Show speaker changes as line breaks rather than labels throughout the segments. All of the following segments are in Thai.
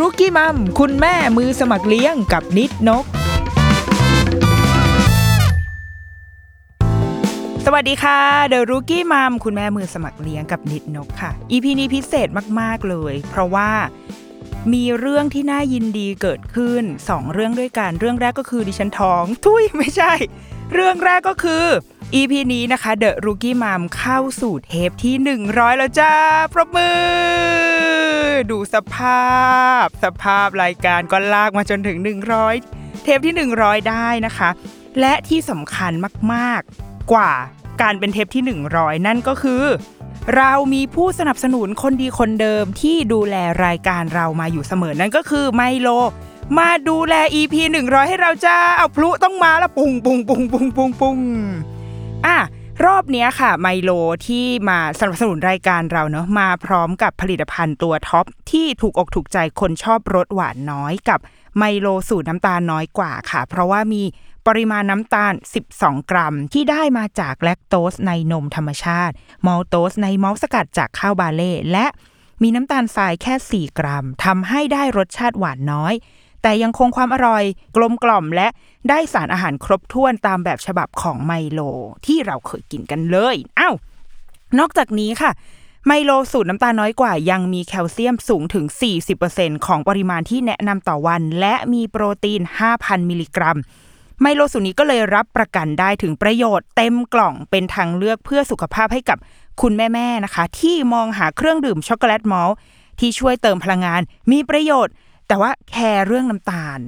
รุกี้มัม คุณแม่มือสมัครเลี้ยงกับนิดนก สวัสดีค่ะเดอะรุกี้มัมคุณแม่มือสมัครเลี้ยงกับนิดนกค่ะอีพีนี้พิเศษมาก ๆ เลย เพราะว่ามีเรื่องที่น่ายินดีเกิดขึ้นสองเรื่องด้วยกัน เรื่องแรกก็คือดิฉันท้อง ทุยไม่ใช่ เรื่องแรกก็คือ EP นี้นะคะเดอะรุกี้มามเข้าสู่เทปที่ 100 แล้วจ้า ปรบมือ ดูสภาพ สภาพรายการก็ลากมาจนถึง 100 เทปที่ 100 ได้นะคะ และที่สำคัญมากๆ กว่าการเป็นเทปที่ 100 นั่นก็คือ เรามีผู้สนับสนุนคนดีคนเดิมที่ดูแลรายการเรามาอยู่เสมอนั่นก็คือไมโล มาดูแล EP 100 ให้เราจ้าเอาพลุต้องมาแล้วปุงปุงปุงปุงปุงปุงอะ รอบนี้ค่ะไมโลที่มาสนับสนุนรายการเราเนอะมาพร้อมกับผลิตภัณฑ์ตัวท็อป ที่ถูกอกถูกใจคนชอบรสหวานน้อยกับไมโลสูตรน้ำตาลน้อยกว่าค่ะ เพราะว่ามีปริมาณน้ำตาล 12 กรัม ที่ได้มาจากแลคโตสในนมธรรมชาติ มอลโตสในมอลสกัดจากข้าวบาเล่และมีน้ำตาลทรายแค่ 4 กรัมทำให้ได้รสชาติหวานน้อย แต่ยังคงความอร่อยกลมกล่อมและได้สารอาหารครบถ้วนตามแบบฉบับของไมโลที่เราเคยกินกันเลยอ้าวนอกจากนี้ค่ะไมโลสูตรน้ำตาลน้อยกว่า ยังมีแคลเซียมสูงถึง 40%ของปริมาณที่แนะนำต่อวัน และมีโปรตีน 5,000 มิลลิกรัม ไมโลสูตรนี้ก็เลยรับประกันได้ถึงประโยชน์เต็มกล่องเป็นทางเลือกเพื่อสุขภาพให้กับคุณแม่ๆนะคะ ที่มองหาเครื่องดื่มช็อกโกแลตมอลที่ช่วยเติมพลังงาน มีประโยชน์ แต่ว่าแคร์เรื่องน้ำตาล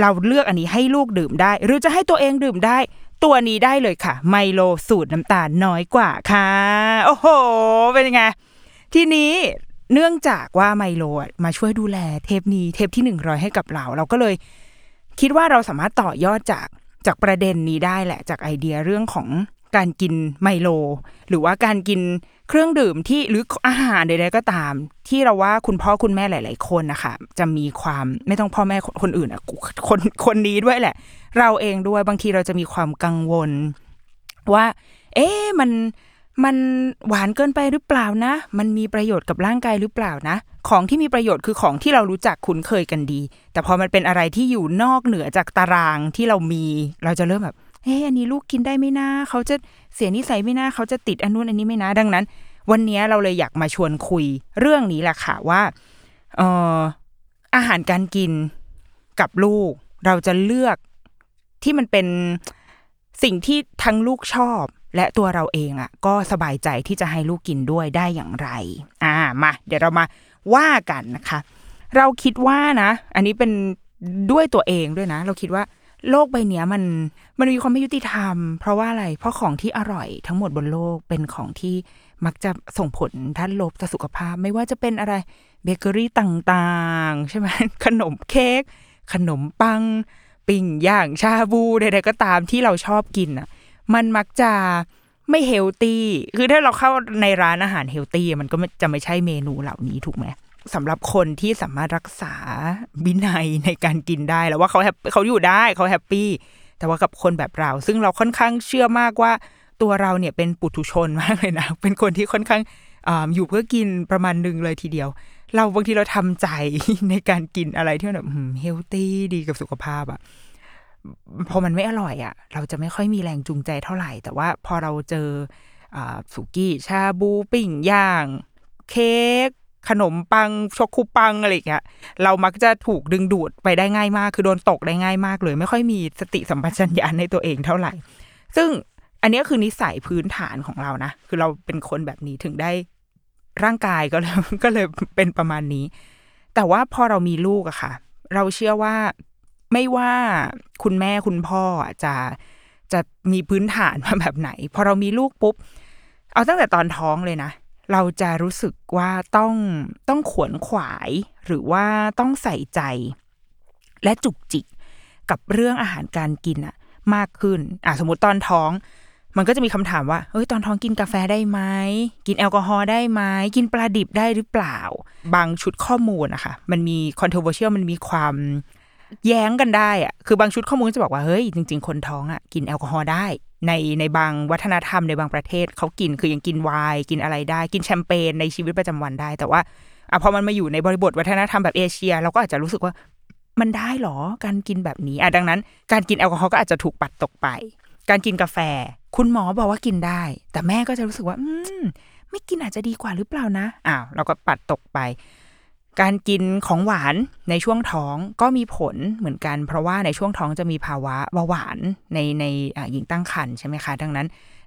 เราเลือกอันนี้ให้ลูกดื่มได้ หรือจะให้ตัวเองดื่มได้ ตัวนี้ได้เลยค่ะ ไมโลสูตรน้ำตาลน้อยกว่าค่ะ โอ้โห เป็นยังไง ทีนี้เนื่องจากว่าไมโลมาช่วยดูแลเทปนี้เทปที่หนึ่งร้อยให้กับเรา เราก็เลยคิดว่าเราสามารถต่อยอดจากจากประเด็นนี้ได้แหละ จากไอเดียเรื่องของ การกินไมโล หรือว่าการกินเครื่องดื่มที่หรืออาหารใดๆก็ตาม ที่เราว่าคุณพ่อคุณแม่หลาย ๆ คนนะคะจะมีความไม่ต้องพ่อแม่คนอื่นอะคนคนนี้ด้วยแหละ เราเองด้วยบางทีเราจะมีความกังวล ว่า เอ๊ะมันมันหวานเกินไปหรือเปล่านะ มันมีประโยชน์กับร่างกายหรือเปล่านะ ของที่มีประโยชน์คือของที่เรารู้จักคุ้นเคยกันดี แต่พอมันเป็นอะไรที่อยู่นอกเหนือจากตารางที่เรามี เราจะเริ่มแบบ เฮ้อันนี้ลูกกินได้ไหมนะเขาจะเสียนิสัยไหมนะเขาจะติดอันนู้นอันนี้ไหมนะดังนั้น วันนี้เราเลยอยากมาชวนคุยเรื่องนี้แหละค่ะว่าเอ่ออาหารการกินกับลูก เราจะเลือกที่มันเป็นสิ่งที่ทั้งลูกชอบ และตัวเราเองอะ ก็สบายใจที่จะให้ลูกกินด้วยได้อย่างไร อ่ามาเดี๋ยวเรามาว่ากันนะคะ เราคิดว่านะ อันนี้เป็นด้วยตัวเองด้วยนะ เราคิดว่า โลกใบเนี้ยมันมันมีความไม่ยุติธรรม เพราะว่าอะไร เพราะของที่อร่อยทั้งหมดบนโลกเป็นของที่มักจะส่งผลด้านลบต่อสุขภาพ ไม่ว่าจะเป็นอะไรเบเกอรี่ต่างๆ ใช่ไหมขนมเค้กขนมปัง ปิ้งย่างชาบูใดๆก็ตามที่เราชอบกินอะ มันมักจะไม่ healthy คือถ้าเราเข้าในร้านอาหาร healthy มันก็จะไม่ใช่เมนูเหล่านี้ถูกไหม สำหรับคนที่สามารถรักษาวินัยในการกินได้แล้วว่าเขา hap เขาอยู่ได้เขา happy แต่ว่ากับคนแบบเรา ซึ่งเราค่อนข้างเชื่อมากว่าตัวเราเนี่ยเป็นปุถุชนมากเลยนะ เป็นคนที่ค่อนข้างอะอยู่เพื่อกินประมาณหนึ่งเลยทีเดียว เราบางทีเราทำใจในการกินอะไรที่แบบเฮลตี้ดีกับสุขภาพอะพอมันไม่อร่อยอะเราจะไม่ค่อยมีแรงจูงใจเท่าไหร่ แต่ว่าพอเราเจอสุกี้ชาบูปิ้งย่าง เค้ก ขนมปังช็อกคูปังอะไรอย่างเงี้ยเรามักจะถูกดึงดูดไปได้ง่ายมาก คือโดนตกได้ง่ายมากเลย ไม่ค่อยมีสติสัมปชัญญะในตัวเองเท่าไหร่ ซึ่งอันนี้คือนิสัยพื้นฐานของเรานะ คือเราเป็นคนแบบนี้ถึงได้ร่างกายก็เลยก็เลยเป็นประมาณนี้ แต่ว่าพอเรามีลูกอะค่ะ เราเชื่อว่าไม่ว่าคุณแม่คุณพ่อจะจะมีพื้นฐานมาแบบไหน พอเรามีลูกปุ๊บ เอาตั้งแต่ตอนท้องเลยนะ เราจะรู้สึกว่าต้องต้องขวนขวาย หรือว่าต้องใส่ใจ และจุกจิกกับเรื่องอาหารการกินอะมากขึ้นอะสมมติตอนท้อง มันก็จะมีคำถามว่าเฮ้ยตอนท้องกินกาแฟได้ไหมกินแอลกอฮอล์ได้ไหมกินปลาดิบได้หรือเปล่า บางชุดข้อมูลนะคะมันมี controversial มันมีความ แย้งกันได้อะคือบางชุดข้อมูลจะบอกว่าเฮ้ยจริง ๆ คนท้องอะกินแอลกอฮอล์ได้ ในในบางวัฒนธรรมในบางประเทศเขากินคือยังกินไวน์กินอะไรได้ กินแชมเปญในชีวิตประจำวันได้ แต่ว่าอะพอมันมาอยู่ในบริบทวัฒนธรรมแบบเอเชีย เราก็อาจจะรู้สึกว่ามันได้หรอการกินแบบนี้อะดังนั้น การกินแอลกอฮอล์ก็อาจจะถูกปัดตกไป การกินกาแฟ คุณหมอบอกว่ากินได้ แต่แม่ก็จะรู้สึกว่า อืมไม่กินอาจจะดีกว่าหรือเปล่านะอ้าวเราก็ปัดตกไป การกินของหวานในช่วงท้องก็มีผลเหมือนกัน เพราะว่าในช่วงท้องจะมีภาวะเบาหวานในในหญิงตั้งครรภ์ใช่ไหมคะ ดังนั้น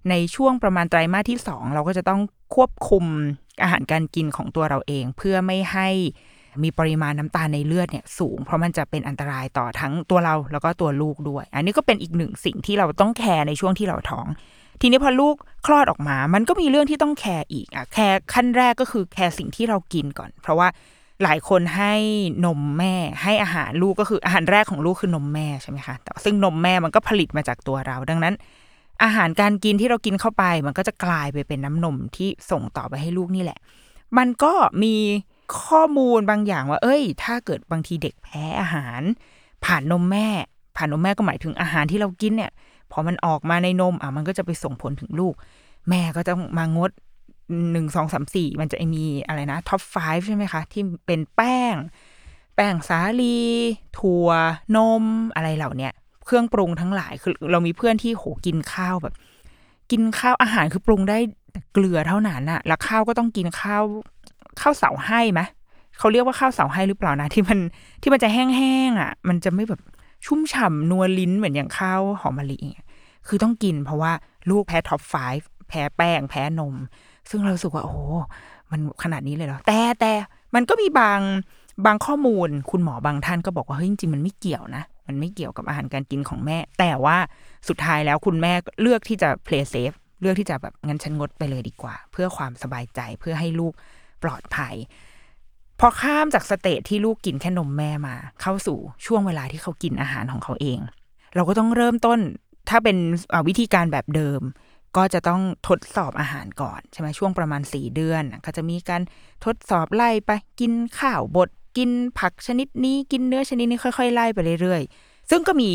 ในช่วงประมาณไตรมาสที่สองเราก็จะต้องควบคุมอาหารการกินของตัวเราเอง เพื่อไม่ให้มีปริมาณน้ำตาลในเลือดเนี่ยสูง เพราะมันจะเป็นอันตรายต่อทั้งตัวเราแล้วก็ตัวลูกด้วย อันนี้ก็เป็นอีกหนึ่งสิ่งที่เราต้อง care ในช่วงที่เราท้อง ทีนี้พอลูกคลอดออกมา มันก็มีเรื่องที่ต้อง care อีกอะ care ขั้นแรกก็คือ care สิ่งที่เรากินก่อน เพราะว่า หลายคนให้นมแม่ให้อาหารลูกก็คืออาหารแรกของลูกคือนมแม่ใช่ไหมคะแต่ซึ่งนมแม่มันก็ผลิตมาจากตัวเรา ดังนั้น อาหารการกินที่เรากินเข้าไป มันก็จะกลายไปเป็นน้ำนมที่ส่งต่อไปให้ลูกนี่แหละ มันก็มีข้อมูลบางอย่างว่า เอ้ย ถ้าเกิดบางทีเด็กแพ้อาหาร ผ่านนมแม่ ผ่านนมแม่ก็หมายถึงอาหารที่เรากินเนี่ยพอมันออกมาในนมอะมันก็จะไปส่งผลถึงลูก แม่ก็ต้องมางด หนึ่งสองสามสี่มันจะมีอะไรนะท็อปฟใช่ไหมคะ ที่เป็นแป้ง แป้งสาลี ถั่วนมอะไรเหล่าเนี้ยเครื่องปรุงทั้งหลายคือเรามีเพื่อนที่โหกินข้าวแบบ กินข้าวอาหารคือปรุงได้เกลือเท่านั้นอะแล้วข้าวก็ต้องกินข้าวข้าวเสาไห้ไหมเขาเรียกว่าข้าวเสาไห้หรือเปล่านะ ที่มันที่มันจะแห้งๆอะมันจะไม่แบบชุ่มฉ่ำนัวลิ้นเหมือนอย่างข้าวหอมมะลิคือต้องกินเพราะว่าลูกแพ้ท็อปไฟแพ้แป้ง แพ้นม ซึ่งเรารู้สึกว่า โอ้มันขนาดนี้เลยเหรอ แต่แต่มันก็มีบางบางข้อมูล คุณหมอบางท่านก็บอกว่าเฮ้ยจริงๆมันไม่เกี่ยวนะ มันไม่เกี่ยวกับอาหารการกินของแม่ แต่ว่าสุดท้ายแล้วคุณแม่เลือกที่จะ play safe เลือกที่จะแบบงั้นฉันงดไปเลยดีกว่า เพื่อความสบายใจเพื่อให้ลูกปลอดภัย พอข้ามจาก stage ที่ลูกกินแค่นมแม่มา เข้าสู่ช่วงเวลาที่เขากินอาหารของเขาเอง เราก็ต้องเริ่มต้นถ้าเป็นวิธีการแบบเดิม ก็จะต้องทดสอบอาหารก่อนใช่ไหมช่วงประมาณสี่เดือนก็จะมีการทดสอบไล่ไปกินข้าวบดกินผักชนิดนี้กินเนื้อชนิดนี้ค่อย ๆ ไล่ไปเรื่อยๆ ซึ่งก็มี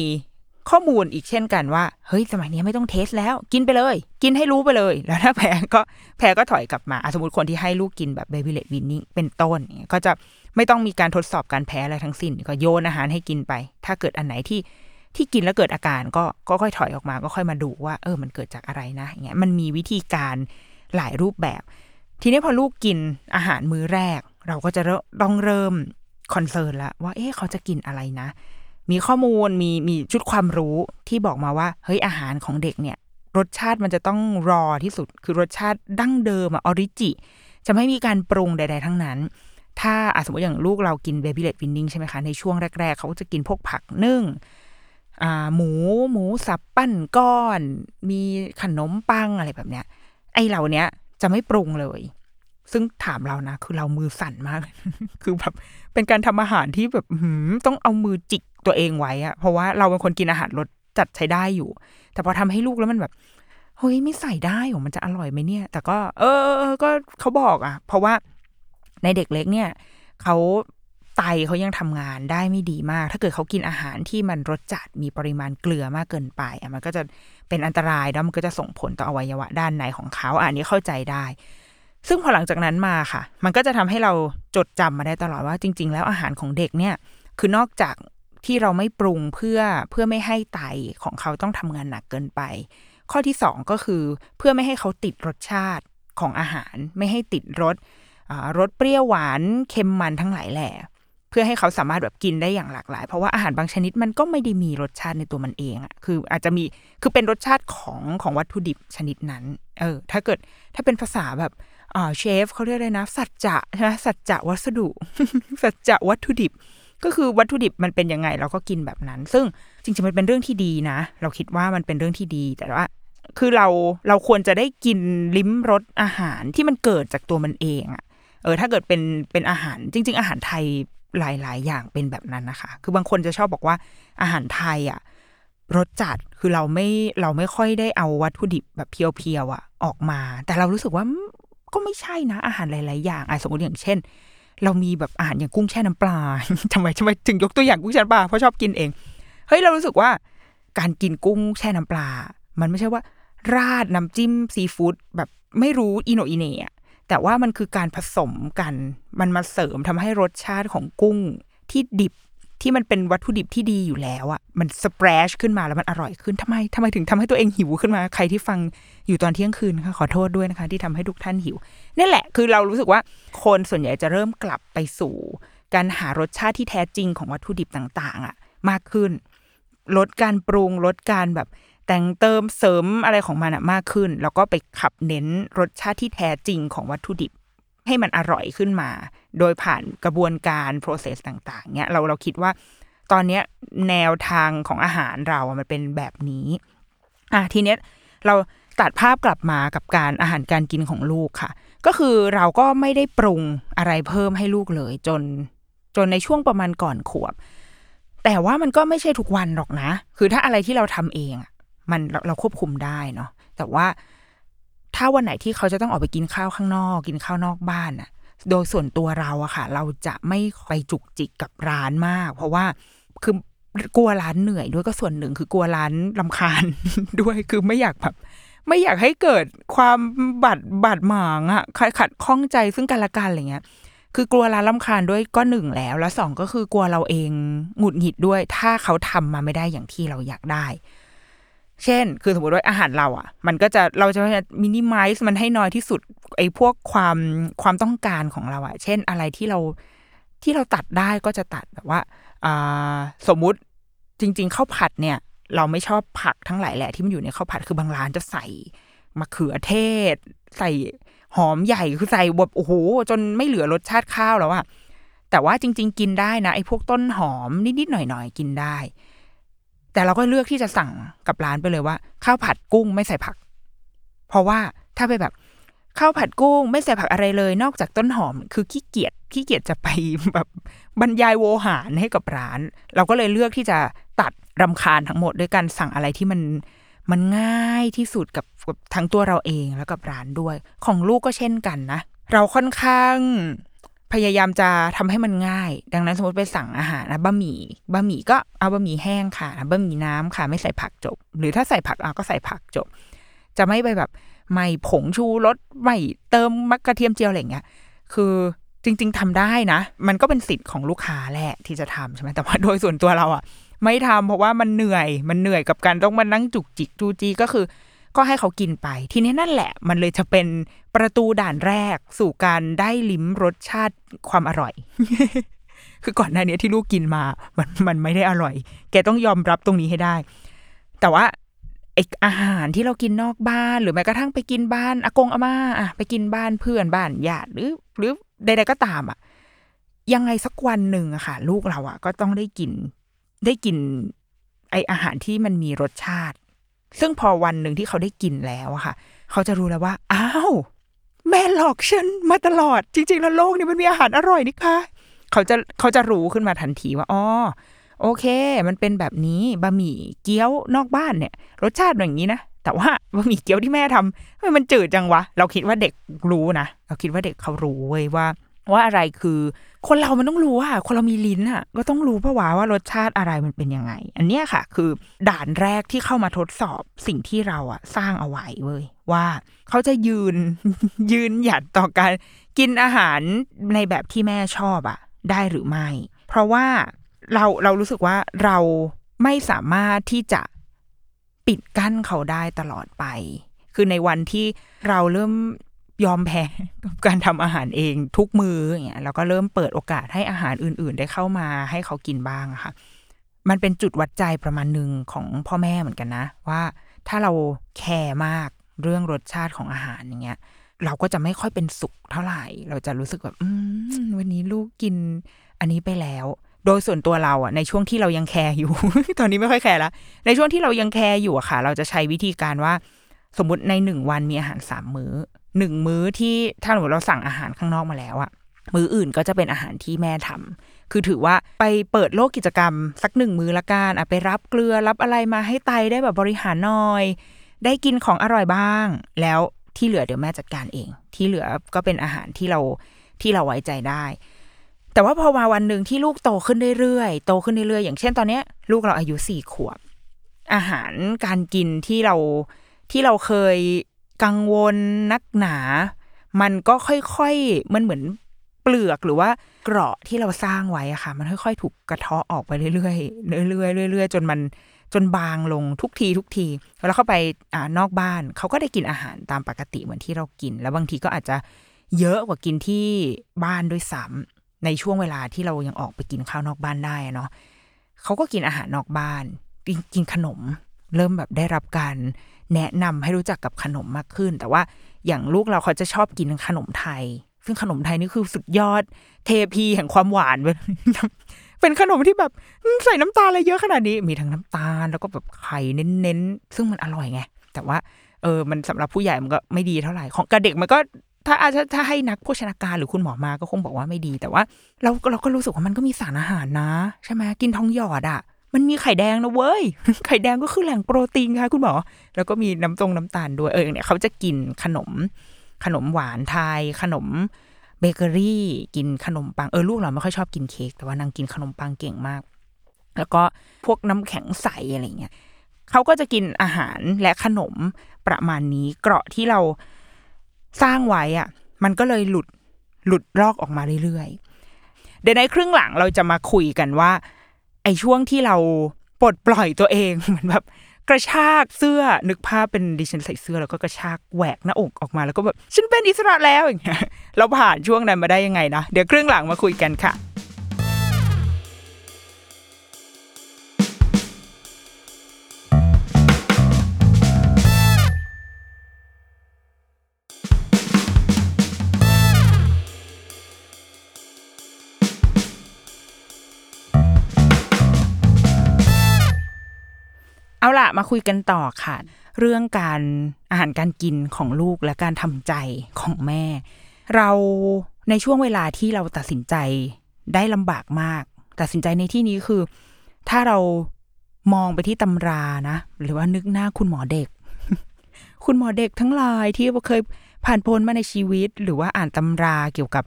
ข้อมูลอีกเช่นกันว่าเฮ้ยสมัยนี้ไม่ต้องเทสแล้ว กินไปเลย กินให้รู้ไปเลย แล้วถ้าแพ้ก็แพ้ก็ถอยกลับมาสมมติคนที่ให้ลูกกินแบบเบบี้เลดวินนิ่งเป็นต้นก็จะไม่ต้องมีการทดสอบการแพ้อะไรทั้งสิ้น ก็โยนอาหารให้กินไป ถ้าเกิดอันไหนที่ ที่กินแล้วเกิดอาการก็ก็ค่อยถอยออกมา ก็ค่อยมาดูว่า เออ มันเกิดจากอะไรนะอย่างเงี้ยมันมีวิธีการหลายรูปแบบ ทีนี้พอลูกกินอาหารมื้อแรก เราก็จะต้องเริ่มconcern แล้วว่า เอ๊ะเขาจะกินอะไรนะ มีข้อมูลมีมีชุดความรู้ที่บอกมาว่า เฮ้ยอาหารของเด็กเนี่ย รสชาติมันจะต้อง raw ที่สุด คือรสชาติดั้งเดิมอะออริจิ จะไม่มีการปรุงใด ๆ ทั้งนั้น ถ้าสมมติอย่างลูกเรากิน baby-led weaning ใช่ไหมคะ ในช่วงแรก ๆ เขาจะกินพวกผักนึ่ง หมูหมูสับปั้นก้อน มีขนมปังอะไรแบบเนี้ย ไอ้เหล่าเนี้ยจะไม่ปรุงเลย ซึ่งถามเรานะ คือเรามือสั่นมาก คือแบบเป็นการทำอาหารที่แบบต้องเอามือจิกตัวเองไว้อะเพราะว่าเราเป็นคนกินอาหารรสจัดใช้ได้อยู่ แต่พอทำให้ลูกแล้วมันแบบเฮ้ยไม่ใส่ได้หรอมันจะอร่อยไหมเนี่ย แต่ก็ เออก็เขาบอกอะเพราะว่าในเด็กเล็กเนี่ยเขา ไตเขายังทำงานได้ไม่ดีมาก ถ้าเกิดเขากินอาหารที่มันรสจัดมีปริมาณเกลือมากเกินไปอะมันก็จะเป็นอันตรายแล้วมันก็จะส่งผลต่ออวัยวะด้านในของเขาอันนี้เข้าใจได้ ซึ่งพอหลังจากนั้นมาค่ะ มันก็จะทำให้เราจดจำมาได้ตลอดว่าจริง ๆ แล้วอาหารของเด็กเนี่ย คือนอกจากที่เราไม่ปรุงเพื่อเพื่อไม่ให้ไตของเขาต้องทำงานหนักเกินไป ข้อที่สองก็คือเพื่อไม่ให้เขาติดรสชาติของอาหาร ไม่ให้ติดรสรสเปรี้ยวหวานเค็มมันทั้งหลายแหล่ พื่อให้เขาสามารถแบบกินได้อย่างหลากหลาย เพราะว่าอาหารบางชนิดมันก็ไม่ได้มีรสชาติในตัวมันเองอะคืออาจจะมีคือเป็นรสชาติของของวัตถุดิบชนิดนั้น เออ ถ้าเกิดถ้าเป็นภาษาแบบอ่าเชฟเขาเรียกอะไรนะ สัจจะใช่ไหมสัจจะวัสดุ สัจจะวัตถุดิบ ก็คือวัตถุดิบมันเป็นยังไงเราก็กินแบบนั้น ซึ่งจริงๆมันเป็นเรื่องที่ดีนะ เราคิดว่ามันเป็นเรื่องที่ดีแต่ว่าคือเราเราควรจะได้กินลิ้มรสอาหารที่มันเกิดจากตัวมันเองอะเออถ้าเกิดเป็นเป็นอาหารจริง ๆ อาหารไทย หลาย ๆ อย่างเป็นแบบนั้นนะคะ คือบางคนจะชอบบอกว่าอาหารไทยอะรสจัดคือเราไม่เราไม่ค่อยได้เอาวัตถุดิบแบบเพียวๆอะออกมา แต่เรารู้สึกว่าก็ไม่ใช่นะ อาหารหลาย ๆ อย่างอะสมมติอย่างเช่น เรามีแบบอาหารอย่างกุ้งแช่น้ำปลาทำไมทำไมถึงยกตัวอย่างกุ้งแช่น้ำปลาเพราะชอบกินเองเฮ้ยเรารู้สึกว่าการกินกุ้งแช่น้ำปลา มันไม่ใช่ว่า ราดน้ำจิ้มซีฟู้ดแบบไม่รู้อิโนอิเนะ แต่ว่ามันคือการผสมกัน มันมาเสริมทำให้รสชาติของกุ้งที่ดิบที่มันเป็นวัตถุดิบที่ดีอยู่แล้วอะมันสเปรชขึ้นมาแล้วมันอร่อยขึ้นทำไมทำไมถึงทำให้ตัวเองหิวขึ้นมา ใครที่ฟังอยู่ตอนเที่ยงคืนค่ะขอโทษด้วยนะคะ ที่ทำให้ทุกท่านหิวนี่แหละ คือเรารู้สึกว่าคนส่วนใหญ่จะเริ่มกลับไปสู่ การหารสชาติที่แท้จริงของวัตถุดิบต่าง ๆอะมากขึ้น ลดการปรุงลดการแบบ แต่งเติมเสริมอะไรของมันมากขึ้น แล้วก็ไปขับเน้นรสชาติที่แท้จริงของวัตถุดิบ ให้มันอร่อยขึ้นมา โดยผ่านกระบวนการ process ต่างๆเนี่ยเราเราคิดว่าตอนเนี้ยแนวทางของอาหารเรามันเป็นแบบนี้อะทีเนี้ยเราตัดภาพกลับมากับการอาหารการกินของลูกค่ะ ก็คือเราก็ไม่ได้ปรุงอะไรเพิ่มให้ลูกเลย จนจนในช่วงประมาณก่อนขวบ แต่ว่ามันก็ไม่ใช่ทุกวันหรอกนะ คือถ้าอะไรที่เราทำเอง มันเราเราควบคุมได้เนาะแต่ว่าถ้าวันไหนที่เขาจะต้องออกไปกินข้าวข้างนอก กินข้าวนอกบ้านอะโดยส่วนตัวเราอะค่ะ เราจะไม่ไปจุกจิกกับร้านมาก เพราะว่าคือกลัวร้านเหนื่อยด้วยก็ส่วนหนึ่งคือกลัวร้านลำคาญด้วยคือไม่อยากแบบไม่อยากให้เกิดความบาดบาดหมางอะขัดข้องใจซึ่งกันและกันอะไรเงี้ย คือกลัวร้านลำคาญด้วยก็หนึ่งแล้ว แล้วสองก็คือกลัวเราเองหงุดหงิดด้วย ถ้าเขาทำมาไม่ได้อย่างที่เราอยากได้ เช่น คือสมมติว่าอาหารเราอะ มันก็จะเราจะมินิมัลส์มันให้น้อยที่สุดไอ้พวกความความต้องการของเราอะ เช่นอะไรที่เราที่เราตัดได้ก็จะตัดแบบว่าอ่าสมมุติจริง ๆข้าวผัดเนี่ย เราไม่ชอบผักทั้งหลายแหละที่มันอยู่ในข้าวผัดคือบางร้านจะใส่มะเขือเทศ ใส่หอมใหญ่คือใส่แบบโอ้โหจนไม่เหลือรสชาติข้าวแล้วอะแต่ว่าจริง ๆ กินได้นะไอ้พวกต้นหอมนิดๆหน่อยๆกินได้ แต่เราก็เลือกที่จะสั่งกับร้านไปเลยว่า ข้าวผัดกุ้งไม่ใส่ผัก เพราะว่าถ้าไปแบบข้าวผัดกุ้งไม่ใส่ผักอะไรเลย นอกจากต้นหอม คือขี้เกียจขี้เกียจจะไปแบบบรรยายโวหารให้กับร้าน เราก็เลยเลือกที่จะตัดรำคาญทั้งหมดด้วยการสั่งอะไรที่มันมันง่ายที่สุดกับกับทั้งตัวเราเองแล้วกับร้านด้วย ของลูกก็เช่นกันนะ เราค่อนข้าง พยายามจะทำให้มันง่าย ดังนั้นสมมติไปสั่งอาหารนะบะหมี่บะหมี่ก็เอาบะหมี่แห้งค่ะบะหมี่น้ำค่ะ ไม่ใส่ผักจบ หรือถ้าใส่ผักอะก็ใส่ผักจบ จะไม่ไปแบบไม่ผงชูรสไม่เติมมะกระเทียมเจียวอะไรเงี้ยคือจริง ๆทำได้นะ มันก็เป็นสิทธิ์ของลูกค้าแหละที่จะทำใช่ไหมแต่ว่าโดยส่วนตัวเราอะไม่ทำเพราะว่ามันเหนื่อยมันเหนื่อยกับการต้องมานั่งจุกจิกจูจีก็คือ ก็ให้เขากินไป ทีนี้นั่นแหละ มันเลยจะเป็น ประตูด่านแรกสู่การได้ลิ้มรสชาติความอร่อย คือก่อนหน้านี้ที่ลูกกินมา มันมันไม่ได้อร่อย แกต้องยอมรับตรงนี้ให้ได้ แต่ว่าไออาหารที่เรากินนอกบ้าน หรือแม้กระทั่งไปกินบ้านอากงอาม่าอะไปกินบ้านเพื่อนบ้านญาติหรือ หรือใดๆก็ตามอะยังไงสักวันหนึ่งอะค่ะ ลูกเราอะก็ต้องได้กินได้กิน ไออาหารที่มันมีรสชาติ ซึ่งพอวันหนึ่งที่เขาได้กินแล้วอะค่ะ เขาจะรู้แล้วว่าอ้าว แม่หลอกฉันมาตลอด จริง ๆ แล้วโลกนี้มันมีอาหารอร่อยนี่ค่ะเขาจะเขาจะรู้ขึ้นมาทันทีว่าอ๋อโอเค มันเป็นแบบนี้บะหมี่เกี๊ยวนอกบ้านเนี่ย รสชาติอย่างนี้นะแต่ว่าบะหมี่เกี๊ยวที่แม่ทำมันจืดจังวะ เราคิดว่าเด็กรู้นะเราคิดว่าเด็กเขารู้เว้ยว่า ว่าอะไรคือ คนเรามันต้องรู้อะคนเรามีลิ้นอะก็ต้องรู้เพราะว่าว่ารสชาติอะไรมันเป็นยังไง อันเนี้ยค่ะ คือด่านแรกที่เข้ามาทดสอบสิ่งที่เราอะสร้างเอาไว้เว้ยว่าเขาจะยืนยืนหยัดต่อการกินอาหารในแบบที่แม่ชอบอะได้หรือไม่ เพราะว่าเราเรารู้สึกว่าเราไม่สามารถที่จะปิดกั้นเขาได้ตลอดไป คือในวันที่เราเริ่ม ยอมแพ้กับการทำอาหารเองทุกมืออย่างเงี้ยแล้วก็เริ่มเปิดโอกาสให้อาหารอื่น ๆ ได้เข้ามาให้เขากินบ้างอะค่ะ มันเป็นจุดวัดใจประมาณหนึ่งของพ่อแม่เหมือนกันนะ ว่าถ้าเรา care มากเรื่องรสชาติของอาหารอย่างเงี้ย เราก็จะไม่ค่อยเป็นสุขเท่าไหร่ เราจะรู้สึกแบบอืมวันนี้ลูกกินอันนี้ไปแล้ว โดยส่วนตัวเราอะในช่วงที่เรายัง care อยู่ ตอนนี้ไม่ค่อย care ละในช่วงที่เรายัง care อยู่อะค่ะ เราจะใช้วิธีการว่า สมมติในหนึ่งวันมีอาหารสามมื้อ หนึ่งมื้อที่ถ้าสมมติเราสั่งอาหารข้างนอกมาแล้วอะมื้ออื่นก็จะเป็นอาหารที่แม่ทำคือถือว่าไปเปิดโลกกิจกรรม สักหนึ่งมื้อละกันอะไปรับเกลือรับอะไรมาให้ไตได้แบบบริหารหน่อย ได้กินของอร่อยบ้าง แล้วที่เหลือเดี๋ยวแม่จัดการเอง ที่เหลือก็เป็นอาหารที่เราที่เราไว้ใจได้ แต่ว่าพอมาวันหนึ่งที่ลูกโตขึ้นเรื่อยๆโตขึ้นเรื่อยๆอย่างเช่นตอนเนี้ยลูกเราอายุสี่ขวบอาหารการกินที่เราที่เราเคย กังวลนักหนา มันก็ค่อยๆ มันเหมือนเปลือกหรือว่าเกราะที่เราสร้างไว้อะค่ะ มันค่อยๆ ถูกกระเทาะออกไปเรื่อยๆเรื่อยๆเรื่อยๆจนมันจนบางลงทุกทีทุกทีแล้วเข้าไปอ่านอกบ้านเขาก็ได้กินอาหารตามปกติเหมือนที่เรากิน แล้วบางทีก็อาจจะเยอะกว่ากินที่บ้านด้วยซ้ำในช่วงเวลาที่เรายังออกไปกินข้าวนอกบ้านได้เนาะเขาก็กินอาหารนอกบ้านกินกินขนม เริ่มแบบได้รับการ แนะนำให้รู้จักกับขนมมากขึ้น แต่ว่าอย่างลูกเราเขาจะชอบกินขนมไทย ซึ่งขนมไทยนี่คือสุดยอดเทพีแห่งความหวานเป็นเป็นขนมที่แบบใส่น้ำตาลอะไรเยอะขนาดนี้มีทั้งน้ำตาลแล้วก็แบบไข่เน้นๆ ซึ่งมันอร่อยไง แต่ว่าเออมันสำหรับผู้ใหญ่มันก็ไม่ดีเท่าไหร่ของกระเด็กมันก็ถ้าอาจจะถ้าให้นักโภชนาการหรือคุณหมอมาก็คงบอกว่าไม่ดี แต่ว่าเราเราก็รู้สึกว่ามันก็มีสารอาหารนะ ใช่ไหมกินทองหยอดอะ มันมีไข่แดงนะเว้ย ไข่แดงก็คือแหล่งโปรตีนค่ะคุณหมอ แล้วก็มีน้ำตรงน้ำตาลด้วย เออเนี่ยเขาจะกินขนม ขนมหวานไทย ขนมเบเกอรี่ กินขนมปัง เออลูกเราไม่ค่อยชอบกินเค้ก แต่ว่านางกินขนมปังเก่งมาก แล้วก็พวกน้ำแข็งใสอะไรเงี้ยเขาก็จะกินอาหารและขนมประมาณนี้ เกราะที่เราสร้างไว้อะมันก็เลยหลุดหลุดลอกออกมาเรื่อยๆเดี๋ยวในครึ่งหลังเราจะมาคุยกันว่า ไอช่วงที่เราปลดปล่อยตัวเองเหมือนแบบกระชากเสื้อนึกภาพเป็นดิฉันใส่เสื้อแล้วก็กระชากแหวกหน้าอกออกมาแล้วก็แบบฉันเป็นอิสระแล้วอย่างเงี้ยเราผ่านช่วงนั้นมาได้ยังไงนะเดี๋ยวครึ่งหลังมาคุยกันค่ะ มาคุยกันต่อค่ะ เรื่องการอาหารการกินของลูกและการทำใจของแม่ เราในช่วงเวลาที่เราตัดสินใจได้ลำบากมาก ตัดสินใจในที่นี้คือ ถ้าเรามองไปที่ตำรานะ หรือว่านึกหน้าคุณหมอเด็ก คุณหมอเด็กทั้งหลายที่เคยผ่านพ้นมาในชีวิต หรือว่าอ่านตำราเกี่ยวกับ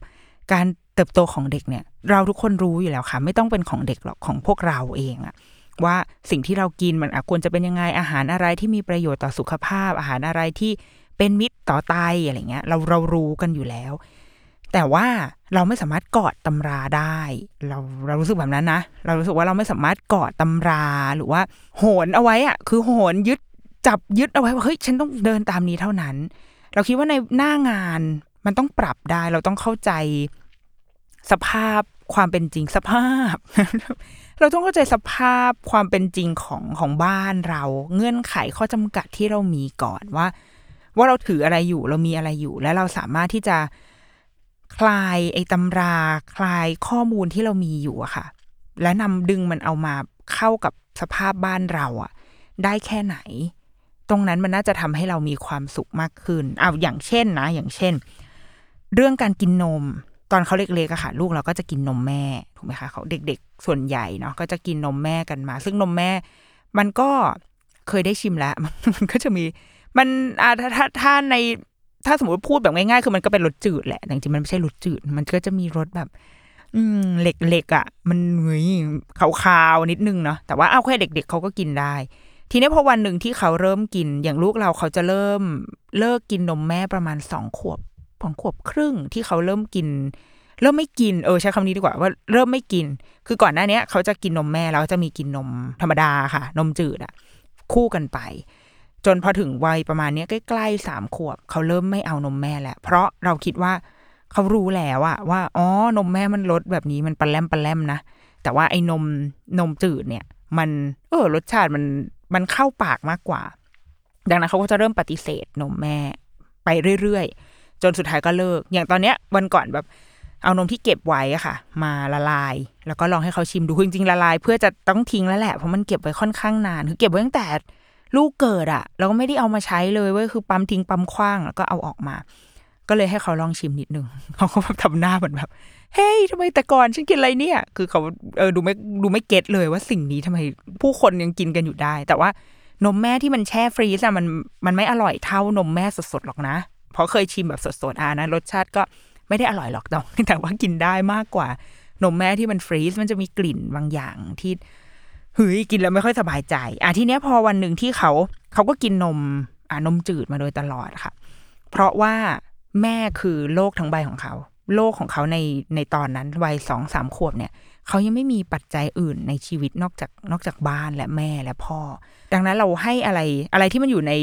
การเติบโตของเด็กเนี่ย เราทุกคนรู้อยู่แล้วค่ะ ไม่ต้องเป็นของเด็กหรอกของพวกเราเองอะ ว่าสิ่งที่เรากินมันควรจะเป็นยังไงอาหารอะไรที่มีประโยชน์ต่อสุขภาพ อาหารอะไรที่เป็นมิตรต่อไตอะไรเงี้ยเราเรารู้กันอยู่แล้ว แต่ว่าเราไม่สามารถกอดตำราได้ เราเรารู้สึกแบบนั้นนะเรารู้สึกว่าเราไม่สามารถกอดตำราหรือว่า โหนเอาไว้อะคือโหนยึดจับยึดเอาไว้ว่าเฮ้ยฉันต้องเดินตามนี้เท่านั้น เราคิดว่าในหน้างานมันต้องปรับได้ เราต้องเข้าใจสภาพ ความเป็นจริงสภาพ เราต้องเข้าใจสภาพความเป็นจริงของของบ้านเรา เงื่อนไขข้อจำกัดที่เรามีก่อนว่า ว่าเราถืออะไรอยู่เรามีอะไรอยู่ และเราสามารถที่จะคลายไอ้ตำรา คลายข้อมูลที่เรามีอยู่อะค่ะ และนำดึงมันเอามาเข้ากับสภาพบ้านเราอะได้แค่ไหน ตรงนั้นมันน่าจะทำให้เรามีความสุขมากขึ้นเอาอย่างเช่นนะ อย่างเช่น เรื่องการกินนม ตอนเขาเล็กๆอะค่ะ ลูกเราก็จะกินนมแม่ถูกไหมคะเขาเด็กๆ ส่วนใหญ่เนาะก็จะกินนมแม่กันมา ซึ่งนมแม่ มันก็เคยได้ชิมแล้ว มันก็จะมี มันอ่าถ้าถ้าถ้าในถ้าสมมติพูดแบบง่ายๆ คือมันก็เป็นรสจืดแหละ แต่จริงๆ มันไม่ใช่รสจืด มันก็จะมีรสแบบ อืมเหล็กๆอะ มันเงยขาวๆนิดนึงเนาะ แต่ว่าเอาแค่เด็ก ๆเขาก็กินได้ ทีนี้พอวันหนึ่งที่เขาเริ่มกิน อย่างลูกเราเขาจะเริ่มเลิกกินนมแม่ประมาณสองขวบ สองขวบครึ่งที่เขาเริ่มกิน เริ่มไม่กินเออใช้คำนี้ดีกว่าว่าเริ่มไม่กิน คือก่อนหน้านี้เขาจะกินนมแม่แล้วจะมีกินนมธรรมดาค่ะ นมจืดอะคู่กันไป จนพอถึงวัยประมาณนี้ใกล้ๆสามขวบ เขาเริ่มไม่เอานมแม่แล้วเพราะเราคิดว่าเขารู้แล้วอะว่าอ๋อนมแม่มันลดแบบนี้มันปลาแลมปลาแลมนะแต่ว่าไอ้นมนมจืดเนี่ย มันเออรสชาติมันมันเข้าปากมากกว่า ดังนั้นเขาก็จะเริ่มปฏิเสธนมแม่ไปเรื่อยๆ จนสุดท้ายก็เลิก อย่างตอนเนี้ยวันก่อนแบบเอานมที่เก็บไว้อะค่ะ มาละลาย แล้วก็ลองให้เขาชิมดูจริงๆละลาย เพื่อจะต้องทิ้งแล้วแหละเพราะมันเก็บไว้ค่อนข้างนานคือเก็บไว้ตั้งแต่ลูกเกิดอะแล้วก็ไม่ได้เอามาใช้เลยเว้ยคือปั๊มทิ้งปั๊มคว้างแล้วก็เอาออกมา ก็เลยให้เขาลองชิมนิดนึงเขาก็แบบทำหน้าเหมือนแบบเฮ้ยทำไมแต่ก่อนฉันกินอะไรเนี่ย คือเขาเออดูไม่ดูไม่ get เลยว่าสิ่งนี้ทำไมผู้คนยังกินกันอยู่ได้ แต่ว่านมแม่ที่มันแช่ freeze อะมันมันไม่อร่อยเท่านมแม่สดๆหรอกนะ เพราะเคยชิมแบบสดๆอ่านะ รสชาติก็ไม่ได้อร่อยหรอกแต่แต่ว่ากินได้มากกว่านมแม่ที่มัน freeze มันจะมีกลิ่นบางอย่างที่เฮ้ยกินแล้วไม่ค่อยสบายใจ อะทีเนี้ยพอวันหนึ่งที่เขาเขาก็กินนมอ่านมจืดมาโดยตลอดค่ะ เพราะว่าแม่คือโลกทั้งใบของเขา โลกของเขาในในตอนนั้นวัยสองสามขวบเนี่ย เขายังไม่มีปัจจัยอื่นในชีวิตนอกจากนอกจากบ้านและแม่และพ่อ ดังนั้นเราให้อะไรอะไรที่มันอยู่ใน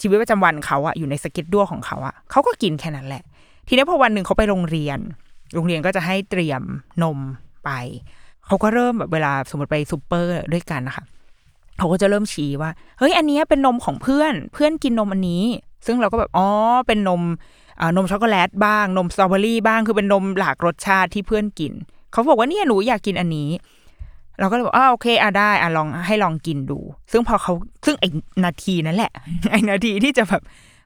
ชีวิตประจำวันเขาอะอยู่ในสก็ตดัวของเขาอะเขาก็กินแค่นั้นแหละ ทีนี้พอวันหนึ่งเขาไปโรงเรียน โรงเรียนก็จะให้เตรียมนมไปเขาก็เริ่มแบบเวลาสมมติไปซูเปอร์ด้วยกันนะคะเขาก็จะเริ่มชี้ว่าเฮ้ยอันนี้เป็นนมของเพื่อน เพื่อนกินนมอันนี้ ซึ่งเราก็แบบอ๋อเป็นนมอ่านมช็อกโกแลตบ้างนมสตรอเบอรี่บ้างคือเป็นนมหลากรสชาติที่เพื่อนกิน เขาบอกว่าเนี่ยหนูอยากกินอันนี้ เราก็เลยบอกอ่าโอเคอะได้อะลองให้ลองกินดู ซึ่งพอเขาซึ่งไอ้นาทีนั้นแหละไอ้นาทีที่จะแบบ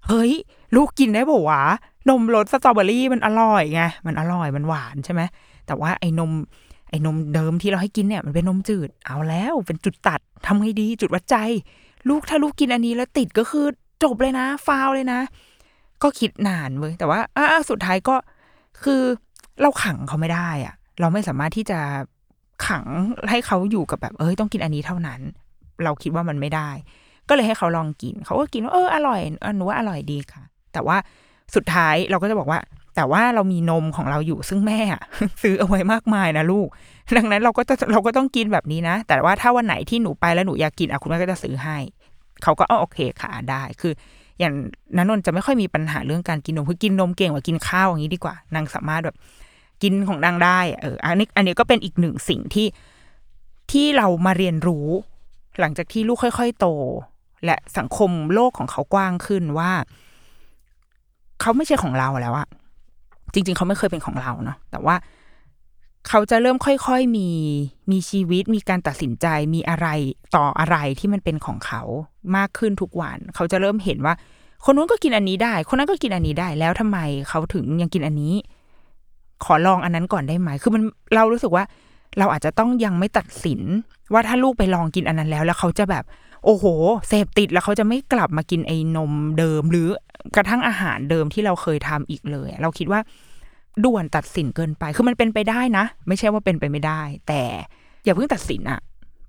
เฮ้ย ลูกกินได้บอกว่านมรสสตรอเบอรี่มันอร่อยไงมันอร่อยมันหวานใช่ไหมแต่ว่าไอ้นมไอ้นมเดิมที่เราให้กินเนี่ยมันเป็นนมจืดเอาแล้ว เป็นจุดตัดทำไงดีจุดวัดใจ ลูกถ้าลูกกินอันนี้แล้วติดก็คือจบเลยนะ ฟาวเลยนะ ก็คิดนานเว้ยแต่ว่าอ่าสุดท้ายก็คือเราขังเขาไม่ได้อะเราไม่สามารถที่จะ ขังให้เขาอยู่กับแบบเอ้ยต้องกินอันนี้เท่านั้น เราคิดว่ามันไม่ได้ ก็เลยให้เขาลองกิน เขาก็กินว่าเอออร่อยออหนูว่าอร่อยดีค่ะ แต่ว่าสุดท้ายเราก็จะบอกว่า แต่ว่าเรามีนมของเราอยู่ซึ่งแม่ซื้อเอาไว้มากมายนะลูก ดังนั้นเราก็จะเราก็ต้องกินแบบนี้นะ แต่ว่าถ้าวันไหนที่หนูไปแล้วหนูอยากกินอะคุณแม่ก็จะซื้อให้ เขาก็อ๋อโอเคค่ะได้คืออย่างนันนนจะไม่ค่อยมีปัญหาเรื่องการกินนมคือกินนมเก่งกว่ากินข้าวอย่างนี้ดีกว่านางสามารถแบบ กินของนางได้เอออันนี้อันนี้ก็เป็นอีกหนึ่งสิ่งที่ที่เรามาเรียนรู้ หลังจากที่ลูกค่อย ๆ โต และสังคมโลกของเขากว้างขึ้นว่า เขาไม่ใช่ของเราแล้วอะจริง ๆ เขาไม่เคยเป็นของเราเนาะแต่ว่าเขาจะเริ่มค่อยๆมีมีชีวิตมีการตัดสินใจมีอะไรต่ออะไรที่มันเป็นของเขามากขึ้นทุกวัน เขาจะเริ่มเห็นว่า คนนู้นก็กินอันนี้ได้ คนนั้นก็กินอันนี้ได้แล้วทำไมเขาถึงยังกินอันนี้ ขอลองอันนั้นก่อนได้ไหม คือมันเรารู้สึกว่า เราอาจจะต้องยังไม่ตัดสิน ว่าถ้าลูกไปลองกินอันนั้นแล้ว แล้วเขาจะแบบ โอ้โห เสพติดแล้วเขาจะไม่กลับมากินไอ้นมเดิม หรือกระทั่งอาหารเดิมที่เราเคยทำอีกเลย เราคิดว่าด่วนตัดสินเกินไป คือมันเป็นไปได้นะ ไม่ใช่ว่าเป็นไปไม่ได้ แต่อย่าเพิ่งตัดสินอะ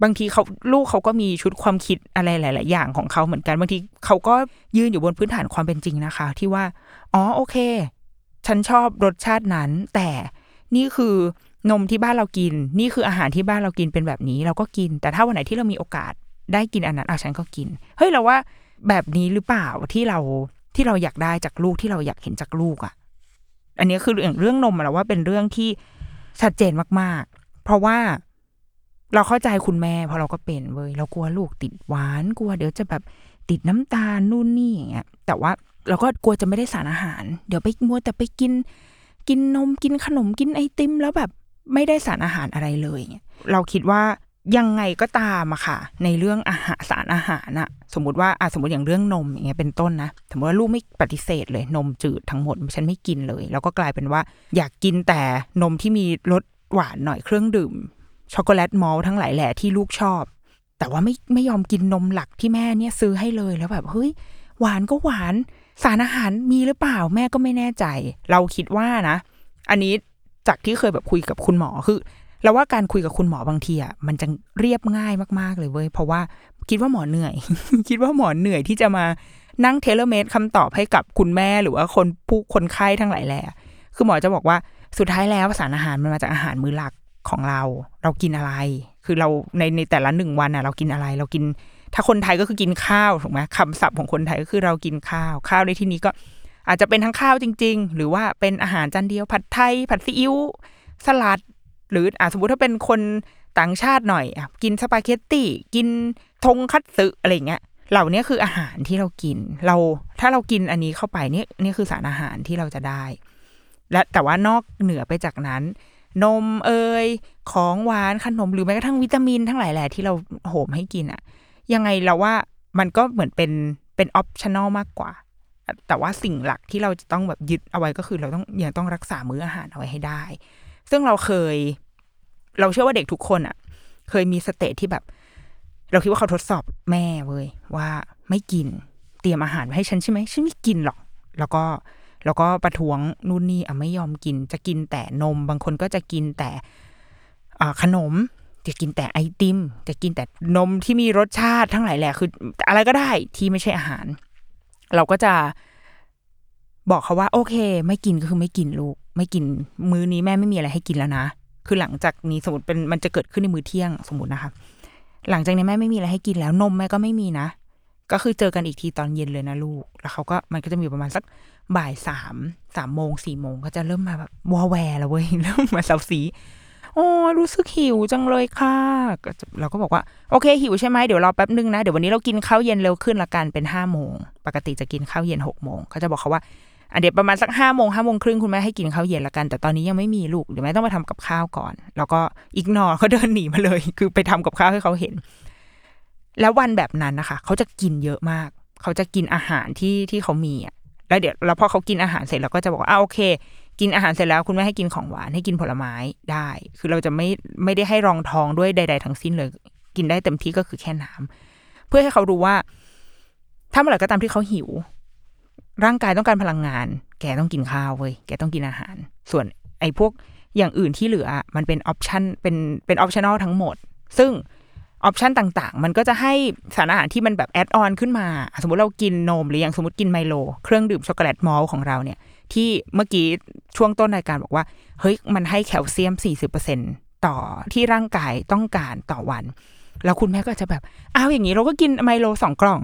บางทีเขาลูกเขาก็มีชุดความคิดอะไรหลาย ๆ อย่างของเขาเหมือนกัน บางทีเขาก็ยืนอยู่บนพื้นฐานความเป็นจริงนะคะ ที่ว่า อ๋อโอเค ฉันชอบรสชาตินั้น แต่นี่คือนมที่บ้านเรากิน นี่คืออาหารที่บ้านเรากินเป็นแบบนี้ เราก็กิน แต่ถ้าวันไหนที่เรามีโอกาสได้กินอันนั้นอะฉันก็กิน เฮ้ยเราว่าแบบนี้หรือเปล่าที่เราที่เราอยากได้จากลูกที่เราอยากเห็นจากลูกอะ อันนี้คืออย่างเรื่องนมเราว่าเป็นเรื่องที่ชัดเจนมากๆ เพราะว่าเราเข้าใจคุณแม่เพราะเราก็เป็นเว้ยเรากลัวลูกติดหวานกลัวเดี๋ยวจะแบบติดน้ำตาลนู่นนี่อย่างเงี้ยแต่ว่า เราก็กลัวจะไม่ได้สารอาหาร เดี๋ยวไปมัวแต่ไปกิน กินนมกินขนมกินไอติม แล้วแบบไม่ได้สารอาหารอะไรเลย เราคิดว่ายังไงก็ตามอะค่ะ ในเรื่องอาหารสารอาหารอะสมมติว่าอะสมมติอย่างเรื่องนมอย่างเงี้ยเป็นต้นนะสมมติว่าลูกไม่ปฏิเสธเลย นมจืดทั้งหมดฉันไม่กินเลย แล้วก็กลายเป็นว่า อยากกินแต่นมที่มีรสหวานหน่อยเครื่องดื่ม ช็อกโกแลตมอลทั้งหลายแหล่ที่ลูกชอบ แต่ว่าไม่ไม่ยอมกินนมหลักที่แม่เนี่ยซื้อให้เลยแล้วแบบเฮ้ยหวานก็หวาน สารอาหารมีหรือเปล่าแม่ก็ไม่แน่ใจ เราคิดว่านะ อันนี้จากที่เคยแบบคุยกับคุณหมอคือเราว่าการคุยกับคุณหมอบางทีอะมันจะเรียบง่ายมากๆเลยเว้ยเพราะว่าคิดว่าหมอเหนื่อย คิดว่าหมอเหนื่อยที่จะมานั่งเทเลเมดคำตอบให้กับคุณแม่หรือว่าคนผู้คนไข้ทั้งหลายแหล่คือหมอจะบอกว่าสุดท้ายแล้วสารอาหารมันมาจากอาหารมื้อหลักของเรา เรากินอะไร คือเราในในแต่ละหนึ่งวันอะ เรากินอะไร เรากิน ถ้าคนไทยก็คือกินข้าวถูกไหมคำศัพท์ของคนไทยก็คือเรากินข้าว ข้าวในที่นี้ก็อาจจะเป็นทั้งข้าวจริง ๆ หรือว่าเป็นอาหารจานเดียว ผัดไทย ผัดซีอิ๊วสลัด หรืออะสมมติถ้าเป็นคนต่างชาติหน่อยอกินสปาเกตตี้กินทงคัตสึอะไรเงี้ยเหล่านี้คืออาหารที่เรากิน เราถ้าเรากินอันนี้เข้าไปนี่นี่คือสารอาหารที่เราจะได้ และแต่ว่านอกเหนือไปจากนั้น นมเอยของหวานขนมหรือแม้กระทั่งวิตามินทั้งหลายแหล่ที่เราโหมให้กินอะ ยังไงเราว่ามันก็เหมือนเป็นเป็น optional มากกว่า แต่ว่าสิ่งหลักที่เราจะต้องแบบยึดเอาไว้ก็คือเราต้องยังต้องรักษามื้ออาหารเอาไว้ให้ได้ ซึ่งเราเคย เราเชื่อว่าเด็กทุกคนอะเคยมี stage ที่แบบ เราคิดว่าเขาทดสอบแม่เว้ยว่าไม่กินเตรียมอาหารไว้ให้ฉันใช่ไหมฉันไม่กินหรอก แล้วก็แล้วก็ประท้วงนู่นนี่อะไม่ยอมกิน จะกินแต่นม บางคนก็จะกินแต่ขนม จะกินแต่ไอติม จะกินแต่นมที่มีรสชาติทั้งหลายแหละคือ อะไรก็ได้ที่ไม่ใช่อาหาร เราก็จะบอกเขาว่า โอเค ไม่กินก็คือไม่กินลูก ไม่กินมื้อนี้แม่ไม่มีอะไรให้กินแล้วนะคือหลังจากนี้สมมติเป็นมันจะเกิดขึ้นในมื้อเที่ยงสมมตินะคะ หลังจากนี้แม่ไม่มีอะไรให้กินแล้วนมแม่ก็ไม่มีนะ ก็คือเจอกันอีกทีตอนเย็นเลยนะลูก แล้วเขาก็มันก็จะมีประมาณสักบ่ายสามสามโมงสี่โมงก็จะเริ่มมาแบบวอแวร์แล้วเว้ยเริ่มมาเซาซี โอ้รู้สึกหิวจังเลยค่ะเราก็บอกว่าโอเคหิวใช่ไหมเดี๋ยวรอแป๊บนึงนะ เดี๋ยววันนี้เรากินข้าวเย็นเร็วขึ้นละกันเป็นห้าโมงปกติจะกินข้าวเย็นหกโมงเขาจะบอกเขาว่าอันเดี๋ยวประมาณสักห้าโมงห้าโมงครึ่งคุณแม่ให้กินข้าวเย็นละกัน แต่ตอนนี้ยังไม่มีลูกเดี๋ยวแม่ต้องมาทำกับข้าวก่อน แล้วก็อีกนอเขาเดินหนีมาเลย คือไปทำกับข้าวให้เขาเห็น แล้ววันแบบนั้นนะคะ เขาจะกินเยอะมาก เขาจะกินอาหารที่ที่เขามีอะแล้วเดี๋ยวแล้วพอเขากินอาหารเสร็จเราก็จะบอกว่าอ่าโอเค กินอาหารเสร็จแล้วคุณแม่ให้กินของหวานให้กินผลไม้ได้ คือเราจะไม่ไม่ได้ให้รองท้องด้วยใด ๆ ทั้งสิ้นเลย กินได้เต็มที่ก็คือแค่น้ำเพื่อให้เขารู้ว่า ถ้าเมื่อไหร่ก็ตามที่เขาหิว ร่างกายต้องการพลังงาน แกต้องกินข้าวเว้ยแกต้องกินอาหาร ส่วนไอ้พวกอย่างอื่นที่เหลือมันเป็น option เป็นเป็น optional ทั้งหมด ซึ่ง option ต่างๆ มันก็จะให้สารอาหารที่มันแบบ add-on ขึ้นมา สมมติเรากินนมหรืออย่างสมมติกินไมโล เครื่องดื่มช็อกโกแลตมอลของเราเนี่ย ที่เมื่อกี้ช่วงต้นรายการบอกว่า เฮ้ยมันให้แคลเซียม 40%ต่อที่ร่างกายต้องการต่อวัน แล้วคุณแม่ก็จะแบบอ้าวอย่างนี้เราก็กินไมโลสองกล่อง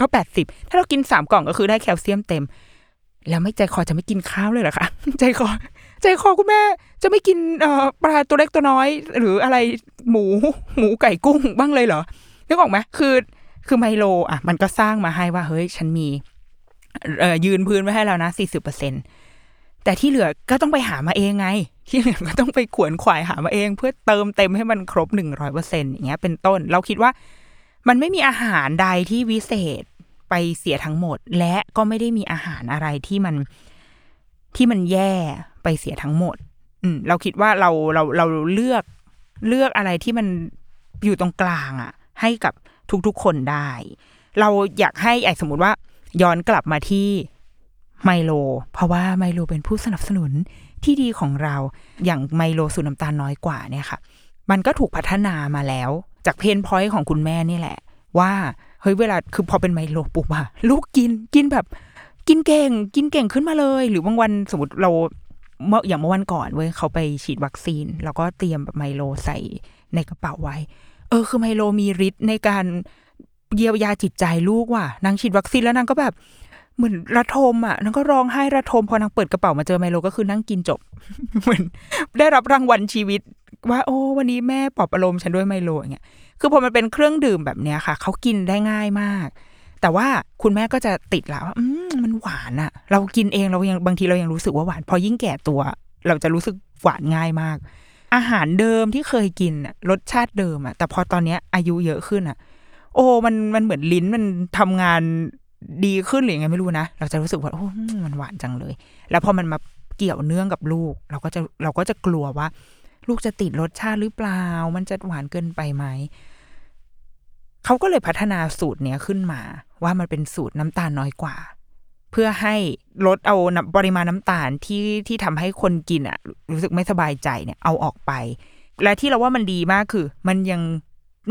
ก็80ถ้าเรากินสามกล่องก็คือได้แคลเซียมเต็ม แล้วไม่ใจคอจะไม่กินข้าวเลยเหรอคะใจคอ ใจคอคุณแม่จะไม่กินปลาตัวเล็กตัวน้อย หรืออะไรหมูหมูไก่กุ้งบ้างเลยเหรอนึกออกไหมคือคือไมโลอะมันก็สร้างมาให้ว่าเฮ้ย ฉันมี ยืนพื้นไว้ให้แล้วนะสี่สิบเปอร์เซ็นแต่ที่เหลือก็ต้องไปหามาเองไง ที่เหลือก็ต้องไปขวนขวายหามาเอง เพื่อเติมเต็มให้มันครบหนึ่งร้อยเปอร์เซ็นอย่างเงี้ยเป็นต้น เราคิดว่ามันไม่มีอาหารใดที่วิเศษไปเสียทั้งหมด และก็ไม่ได้มีอาหารอะไรที่มันที่มันแย่ไปเสียทั้งหมด อืมเราคิดว่าเราเราเราเลือกเลือกอะไรที่มันอยู่ตรงกลางอะให้กับทุกๆคนได้ เราอยากให้ไอ้สมมติว่า ย้อนกลับมาที่ไมโล เพราะว่าไมโลเป็นผู้สนับสนุนที่ดีของเราอย่างไมโลสูตรน้ำตาลน้อยกว่าเนี่ยค่ะ มันก็ถูกพัฒนามาแล้ว จาก pain point ของคุณแม่นี่แหละ ว่าเฮ้ยเวลาคือพอเป็นไมโลปุ๊บอะลูกกินกินแบบ กินเก่ง กินเก่งขึ้นมาเลย หรือบางวันสมมติเราเมื่ออย่างเมื่อวันก่อนเว้ยเขาไปฉีดวัคซีน แล้วก็เตรียมแบบไมโลใส่ในกระเป๋าไว้ เออคือไมโลมีฤทธิ์ในการ เยียวยาจิตใจลูกว่ะนางฉีดวัคซีนแล้วนางก็แบบ เหมือนระทมอะนางก็ร้องไห้ระทมพอนางเปิดกระเป๋ามาเจอไมโลก็คือนั่งกินจบ เหมือนได้รับรางวัลชีวิต ว่าโอ้ วันนี้แม่ปลอบประโลมฉันด้วยไมโลอย่างเงี้ยคือพอมันเป็นเครื่องดื่มแบบเนี้ยค่ะเขากินได้ง่ายมาก แต่ว่าคุณแม่ก็จะติดแล้วว่าอืมมันหวานอะเรากินเองเรายังบางทีเรายังรู้สึกว่าหวาน พอยิ่งแก่ตัว เราจะรู้สึกหวานง่ายมากอาหารเดิมที่เคยกินรสชาติเดิมอะแต่พอตอนเนี้ยอายุเยอะขึ้นอะ อ้มันมันเหมือนลิ้นมันทำงานดีขึ้นหรือยังไงไม่รู้นะ เราจะรู้สึกว่าโอ้มันหวานจังเลย แล้วพอมันมาเกี่ยวเนื่องกับลูก เราก็จะเราก็จะกลัวว่า ลูกจะติดรสชาติหรือเปล่า มันจะหวานเกินไปไหมเขาก็เลยพัฒนาสูตรเนี้ยขึ้นมา ว่ามันเป็นสูตรน้ำตาลน้อยกว่า เพื่อให้ลดเอาปริมาณน้ำตาลที่ที่ทำให้คนกินอะรู้สึกไม่สบายใจเนี่ยเอาออกไป และที่เราว่ามันดีมากคือ มันยัง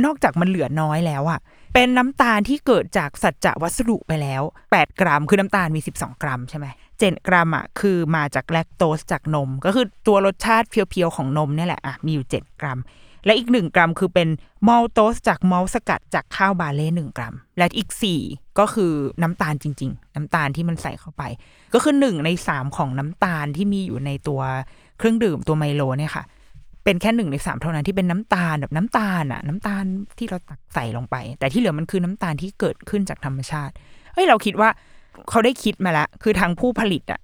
นอกจากมันเหลือน้อยแล้วอะเป็นน้ำตาลที่เกิดจากสัจจะวัสดุไปแล้ว 8 กรัม คือน้ำตาลมี 12 กรัมใช่ไหมเจ็ดกรัมอะคือมาจากแลคโตสจากนม ก็คือตัวรสชาติเพียวๆของนมเนี่ยแหละอะมีอยู่ 7 กรัม และอีก 1 กรัมคือเป็นมอลโตสจากมอลสกัดจากข้าวบาเล่หนึ่งกรัม และอีก 4 ก็คือน้ำตาลจริง ๆ น้ำตาลที่มันใส่เข้าไป ก็คือ 1 ใน 3 ของน้ำตาลที่มีอยู่ในตัวเครื่องดื่มตัวไมโลเนี่ยค่ะ เป็นแค่หนึ่งในสามเท่านั้นที่เป็นน้ำตาลแบบน้ำตาลอะน้ำตาลที่เราตักใส่ลงไป แต่ที่เหลือมันคือน้ำตาลที่เกิดขึ้นจากธรรมชาติเฮ้ยเราคิดว่าเขาได้คิดมาแล้วคือทางผู้ผลิตอะ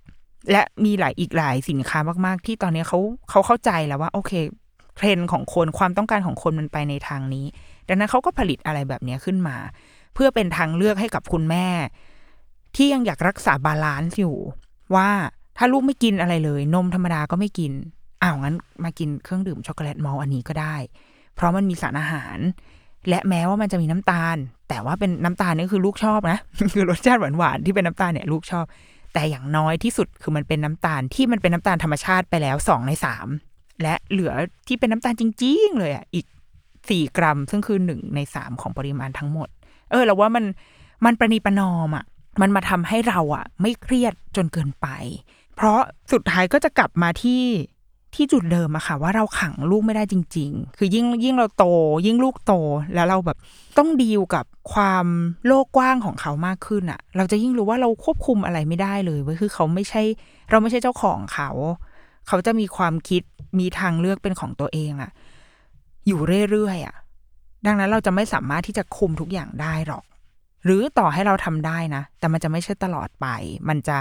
และมีหลายอีกหลายสินค้ามาก ๆ ที่ตอนนี้เขาเขาเข้าใจแล้วว่า โอเคเทรนด์ของคนความต้องการของคนมันไปในทางนี้ ดังนั้นเขาก็ผลิตอะไรแบบนี้ขึ้นมา เพื่อเป็นทางเลือกให้กับคุณแม่ ที่ยังอยากรักษา balance อยู่ ว่าถ้าลูกไม่กินอะไรเลย นมธรรมดาก็ไม่กิน อ้าวงั้นมากินเครื่องดื่มช็อกโกแลตมอลต์อันนี้ก็ได้ เพราะมันมีสารอาหาร และแม้ว่ามันจะมีน้ำตาล แต่ว่าเป็นน้ำตาลนี่คือลูกชอบนะ คือรสชาติหวานๆที่เป็นน้ำตาลเนี่ยลูกชอบ แต่อย่างน้อยที่สุดคือมันเป็นน้ำตาลที่มันเป็นน้ำตาลธรรมชาติไปแล้วสองในสามและเหลือที่เป็นน้ำตาลจริง ๆ เลยอะอีกสี่กรัม ซึ่งคือหนึ่งในสามของปริมาณทั้งหมด เออเราว่ามันมันประนีประนอมอะมันมาทำให้เราอะ ไม่เครียดจนเกินไป เพราะสุดท้ายก็จะกลับมาที่ ที่จุดเดิมอะค่ะ ว่าเราขังลูกไม่ได้จริง ๆ คือยิ่งยิ่งเราโต ยิ่งลูกโตแล้วเราแบบต้องดีลกับความโลกกว้างของเขามากขึ้นอะเราจะยิ่งรู้ว่าเราควบคุมอะไรไม่ได้เลยเว้ยคือเขาไม่ใช่ เราไม่ใช่เจ้าของเขา เขาจะมีความคิดมีทางเลือกเป็นของตัวเองอะอยู่เรื่อยๆอะดังนั้นเราจะไม่สามารถที่จะคุมทุกอย่างได้หรอก หรือต่อให้เราทำได้นะ แต่มันจะไม่ใช่ตลอดไป มันจะ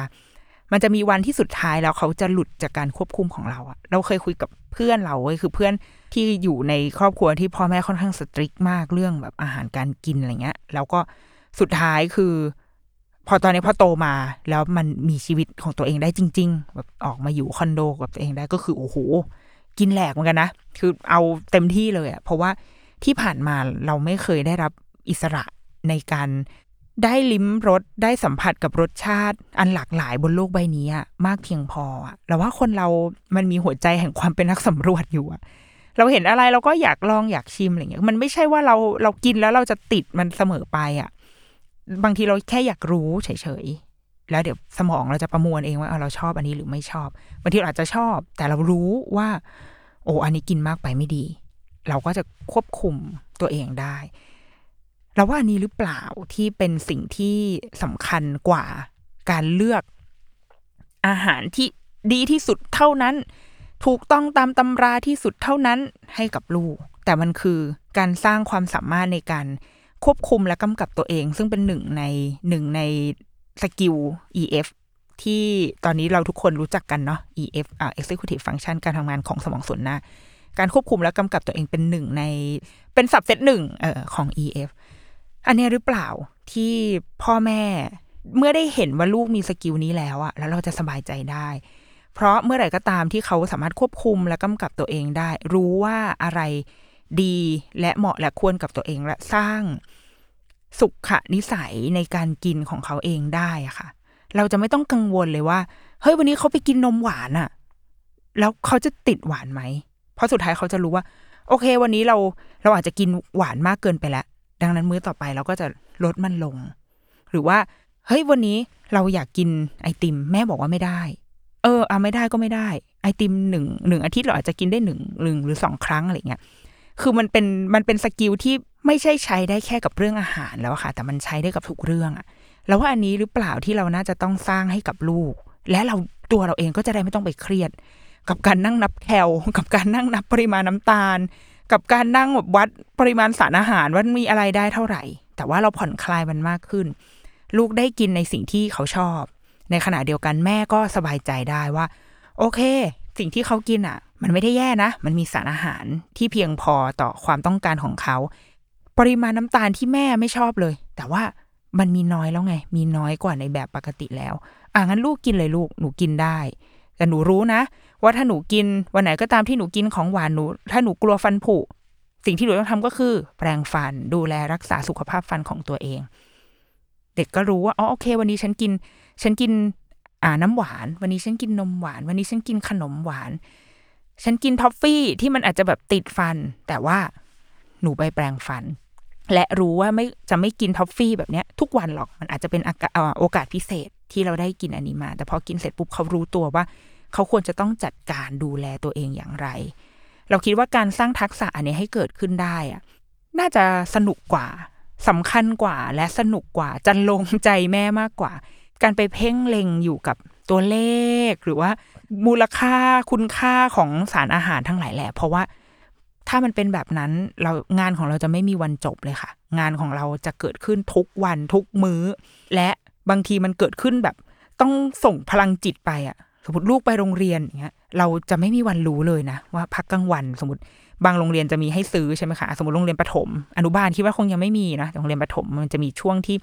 มันจะมีวันที่สุดท้ายแล้วเขาจะหลุดจากการควบคุมของเราอะเราเคยคุยกับเพื่อนเราเว้ยคือเพื่อนที่อยู่ในครอบครัวที่พ่อแม่ค่อนข้างสตริกมากเรื่องแบบอาหารการกินอะไรเงี้ย แล้วก็สุดท้ายคือ พอตอนนี้พอโตมาแล้วมันมีชีวิตของตัวเองได้จริง ๆ แบบออกมาอยู่คอนโดกับตัวเองได้ก็คือโอ้โหกินแหลกเหมือนกันนะ คือเอาเต็มที่เลยอะเพราะว่าที่ผ่านมาเราไม่เคยได้รับอิสระในการ ได้ลิ้มรสได้สัมผัสกับรสชาติ อันหลากหลายบนโลกใบนี้อะมากเพียงพออะเราว่าคนเรามันมีหัวใจแห่งความเป็นนักสำรวจอยู่อะเราเห็นอะไรเราก็อยากลองอยากชิมอะไรเงี้ยมันไม่ใช่ว่าเราเรากินแล้วเราจะติดมันเสมอไปอะบางทีเราแค่อยากรู้เฉยๆแล้วเดี๋ยวสมองเราจะประมวลเองว่าเราชอบอันนี้หรือไม่ชอบบางทีเราอาจจะชอบ แต่เรารู้ว่า โอ้อันนี้กินมากไปไม่ดี เราก็จะควบคุมตัวเองได้ เราว่านี้หรือเปล่าที่เป็นสิ่งที่สำคัญกว่าการเลือกอาหารที่ดีที่สุดเท่านั้น ถูกต้องตามตำราที่สุดเท่านั้นให้กับลูก แต่มันคือการสร้างความสามารถในการควบคุมและกำกับตัวเอง ซึ่งเป็นหนึ่งในหนึ่งในสกิล EF ที่ตอนนี้เราทุกคนรู้จักกันเนาะ EF อ่า executive function การทำงานของสมองส่วนหน้า การควบคุมและกำกับตัวเองเป็นหนึ่งในเป็น subset หนึ่งเอ่อของ EF อันนี้หรือเปล่าที่พ่อแม่เมื่อได้เห็นว่าลูกมี skill นี้แล้วอะแล้วเราจะสบายใจได้ เพราะเมื่อไหร่ก็ตามที่เขาสามารถควบคุมและกำกับตัวเองได้ รู้ว่าอะไรดีและเหมาะและควรกับตัวเองและสร้างสุขนิสัยในการกินของเขาเองได้อะค่ะ เราจะไม่ต้องกังวลเลยว่า เฮ้ยวันนี้เขาไปกินนมหวานอะแล้วเขาจะติดหวานไหม เพราะสุดท้ายเขาจะรู้ว่า โอเค วันนี้เราเราอาจจะกินหวานมากเกินไปแล้ว ดังนั้นมื้อต่อไปเราก็จะลดมันลง หรือว่า เฮ้ยวันนี้เราอยากกินไอติม แม่บอกว่าไม่ได้ เออเอาไม่ได้ก็ไม่ได้ ไอติมหนึ่งหนึ่งอาทิตย์เราอาจจะกินได้หนึ่งหนึ่งหรือสองครั้งอะไรเงี้ยคือมันเป็นมันเป็นสกิลที่ไม่ใช่ใช้ได้แค่กับเรื่องอาหารแล้วค่ะ แต่มันใช้ได้กับทุกเรื่องอะแล้วว่าอันนี้หรือเปล่าที่เราน่าจะต้องสร้างให้กับลูก และเราตัวเราเองก็จะได้ไม่ต้องไปเครียด กับการนั่งนับแคลกับการนั่งนับปริมาณน้ำตาล กับการนั่งแบบวัดปริมาณสารอาหารว่ามีอะไรได้เท่าไหร่ แต่ว่าเราผ่อนคลายมันมากขึ้น ลูกได้กินในสิ่งที่เขาชอบ ในขณะเดียวกันแม่ก็สบายใจได้ว่า โอเค สิ่งที่เขากินอะ มันไม่ได้แย่นะ มันมีสารอาหารที่เพียงพอต่อความต้องการของเขา ปริมาณน้ำตาลที่แม่ไม่ชอบเลย แต่ว่ามันมีน้อยแล้วไง มีน้อยกว่าในแบบปกติแล้ว อะงั้นลูกกินเลยลูก หนูกินได้ แต่หนูรู้นะ ว่าถ้าหนูกินวันไหนก็ตามที่หนูกินของหวานหนู ถ้าหนูกลัวฟันผุ สิ่งที่หนูต้องทำก็คือ แปรงฟันดูแลรักษาสุขภาพฟันของตัวเอง เด็กก็รู้ว่าอ๋อโอเค วันนี้ฉันกิน ฉันกินอ่าน้ำหวาน วันนี้ฉันกินนมหวาน วันนี้ฉันกินขนมหวาน ฉันกินท็อฟฟี่ที่มันอาจจะแบบติดฟัน แต่ว่าหนูไปแปรงฟัน และรู้ว่าไม่จะไม่กินท็อฟฟี่แบบเนี้ย ทุกวันหรอกมันอาจจะเป็นโอกาสพิเศษที่เราได้กินอันนี้มา แต่พอกินเสร็จปุ๊บเขารู้ตัวว่า เขาควรจะต้องจัดการดูแลตัวเองอย่างไร เราคิดว่าการสร้างทักษะอันนี้ให้เกิดขึ้นได้อะน่าจะสนุกกว่าสำคัญกว่าและสนุกกว่าจันลงใจแม่มากกว่า การไปเพ่งเล็งอยู่กับตัวเลข หรือว่ามูลค่าคุณค่าของสารอาหารทั้งหลายแหละ เพราะว่าถ้ามันเป็นแบบนั้นเรางานของเราจะไม่มีวันจบเลยค่ะ งานของเราจะเกิดขึ้นทุกวันทุกมื้อ และบางทีมันเกิดขึ้นแบบ ต้องส่งพลังจิตไปอะ สมมติลูกไปโรงเรียนอย่างเงี้ยเราจะไม่มีวันรู้เลยนะ ว่าพักกลางวัน สมมติบางโรงเรียนจะมีให้ซื้อใช่ไหมคะสมมติโรงเรียนประถม อนุบาลคิดว่าคงยังไม่มีนะโรงเรียนประถมมันจะมีช่วงที่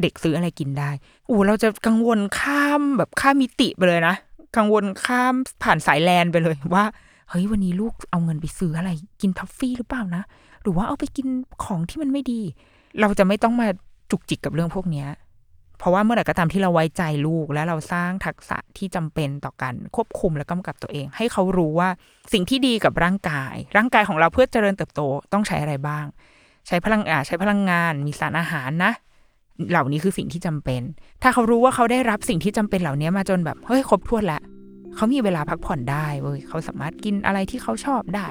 เด็กซื้ออะไรกินได้โอ้เราจะกังวลข้ามแบบข้ามมิติไปเลยนะกังวลข้ามผ่านสายแลนไปเลยว่าเฮ้ยวันนี้ลูกเอาเงินไปซื้ออะไร กินท็อฟฟี่หรือเปล่านะ หรือว่าเอาไปกินของที่มันไม่ดี เราจะไม่ต้องมาจุกจิกกับเรื่องพวกเนี้ย เพราะว่าเมื่อไหร่ก็ตามที่เราไว้ใจลูก และเราสร้างทักษะที่จำเป็นต่อการควบคุมและกำกับตัวเอง ให้เขารู้ว่าสิ่งที่ดีกับร่างกาย ร่างกายของเราเพื่อเจริญเติบโตต้องใช้อะไรบ้าง ใช้พลังอาใช้พลังงาน มีสารอาหารนะ เหล่านี้คือสิ่งที่จำเป็น ถ้าเขารู้ว่าเขาได้รับสิ่งที่จำเป็นเหล่านี้มาจนแบบเฮ้ยครบถ้วนแล้วเขามีเวลาพักผ่อนได้เว้ยเขาสามารถกินอะไรที่เขาชอบได้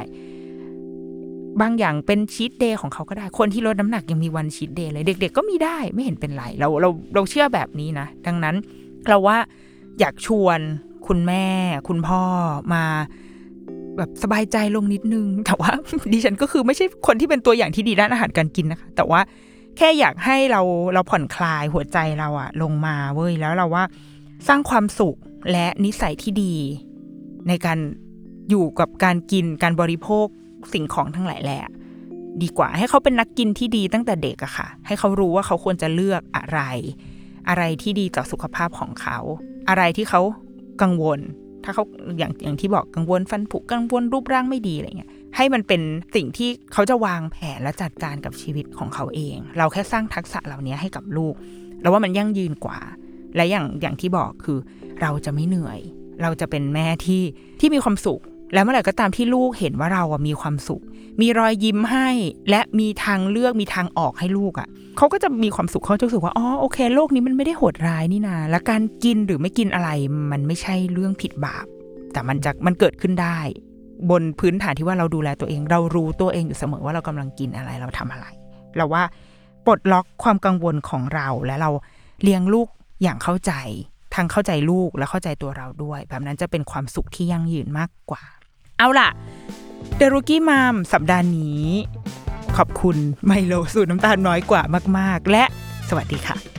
บางอย่างเป็นชีตเดย์ของเขาก็ได้ คนที่ลดน้ำหนักยังมีวันชีตเดย์เลย เด็ก ๆ ก็มีได้ไม่เห็นเป็นไร เราเราเราเชื่อแบบนี้นะ ดังนั้นเราว่าอยากชวนคุณแม่ คุณพ่อมาแบบสบายใจลงนิดนึง แต่ว่าดิฉันก็คือไม่ใช่คนที่เป็นตัวอย่างที่ดีด้านอาหารการกินนะคะ แต่ว่าแค่อยากให้เราเราผ่อนคลายหัวใจเราอะลงมาเว้ยแล้วเราว่าสร้างความสุขและนิสัยที่ดี ในการอยู่กับการกินการบริโภค สิ่งของทั้งหลายแหละดีกว่าให้เขาเป็นนักกินที่ดีตั้งแต่เด็กอะค่ะ ให้เขารู้ว่าเขาควรจะเลือกอะไร อะไรที่ดีต่อสุขภาพของเขา อะไรที่เขากังวล ถ้าเขาอย่างอย่างที่บอกกังวลฟันผุกังวลรูปร่างไม่ดีอะไรเงี้ยให้มันเป็นสิ่งที่เขาจะวางแผนและจัดการกับชีวิตของเขาเอง เราแค่สร้างทักษะเหล่านี้ให้กับลูก แล้วว่ามันยั่งยืนกว่า และอย่างอย่างที่บอกคือ เราจะไม่เหนื่อย เราจะเป็นแม่ที่ที่มีความสุข แล้วเมื่อไหร่ก็ตามที่ลูกเห็นว่าเราอะมีความสุข มีรอยยิ้มให้ และมีทางเลือกมีทางออกให้ลูกอะเขาก็จะมีความสุขเขาจะรู้สึกว่าอ๋อโอเค โลกนี้มันไม่ได้โหดร้ายนี่นาและการกินหรือไม่กินอะไร มันไม่ใช่เรื่องผิดบาป แต่มันจะมันเกิดขึ้นได้ บนพื้นฐานที่ว่าเราดูแลตัวเอง เรารู้ตัวเองอยู่เสมอว่าเรากำลังกินอะไรเราทำอะไร เราว่าปลดล็อกความกังวลของเราและเราเลี้ยงลูกอย่างเข้าใจทั้งเข้าใจลูกและเข้าใจตัวเราด้วย แบบนั้นจะเป็นความสุขที่ยั่งยืนมากกว่า เอาล่ะเดรุกี้มามสัปดาห์นี้ ขอบคุณไมโลสูตรน้ำตาลน้อยกว่ามาก ๆ และสวัสดีค่ะ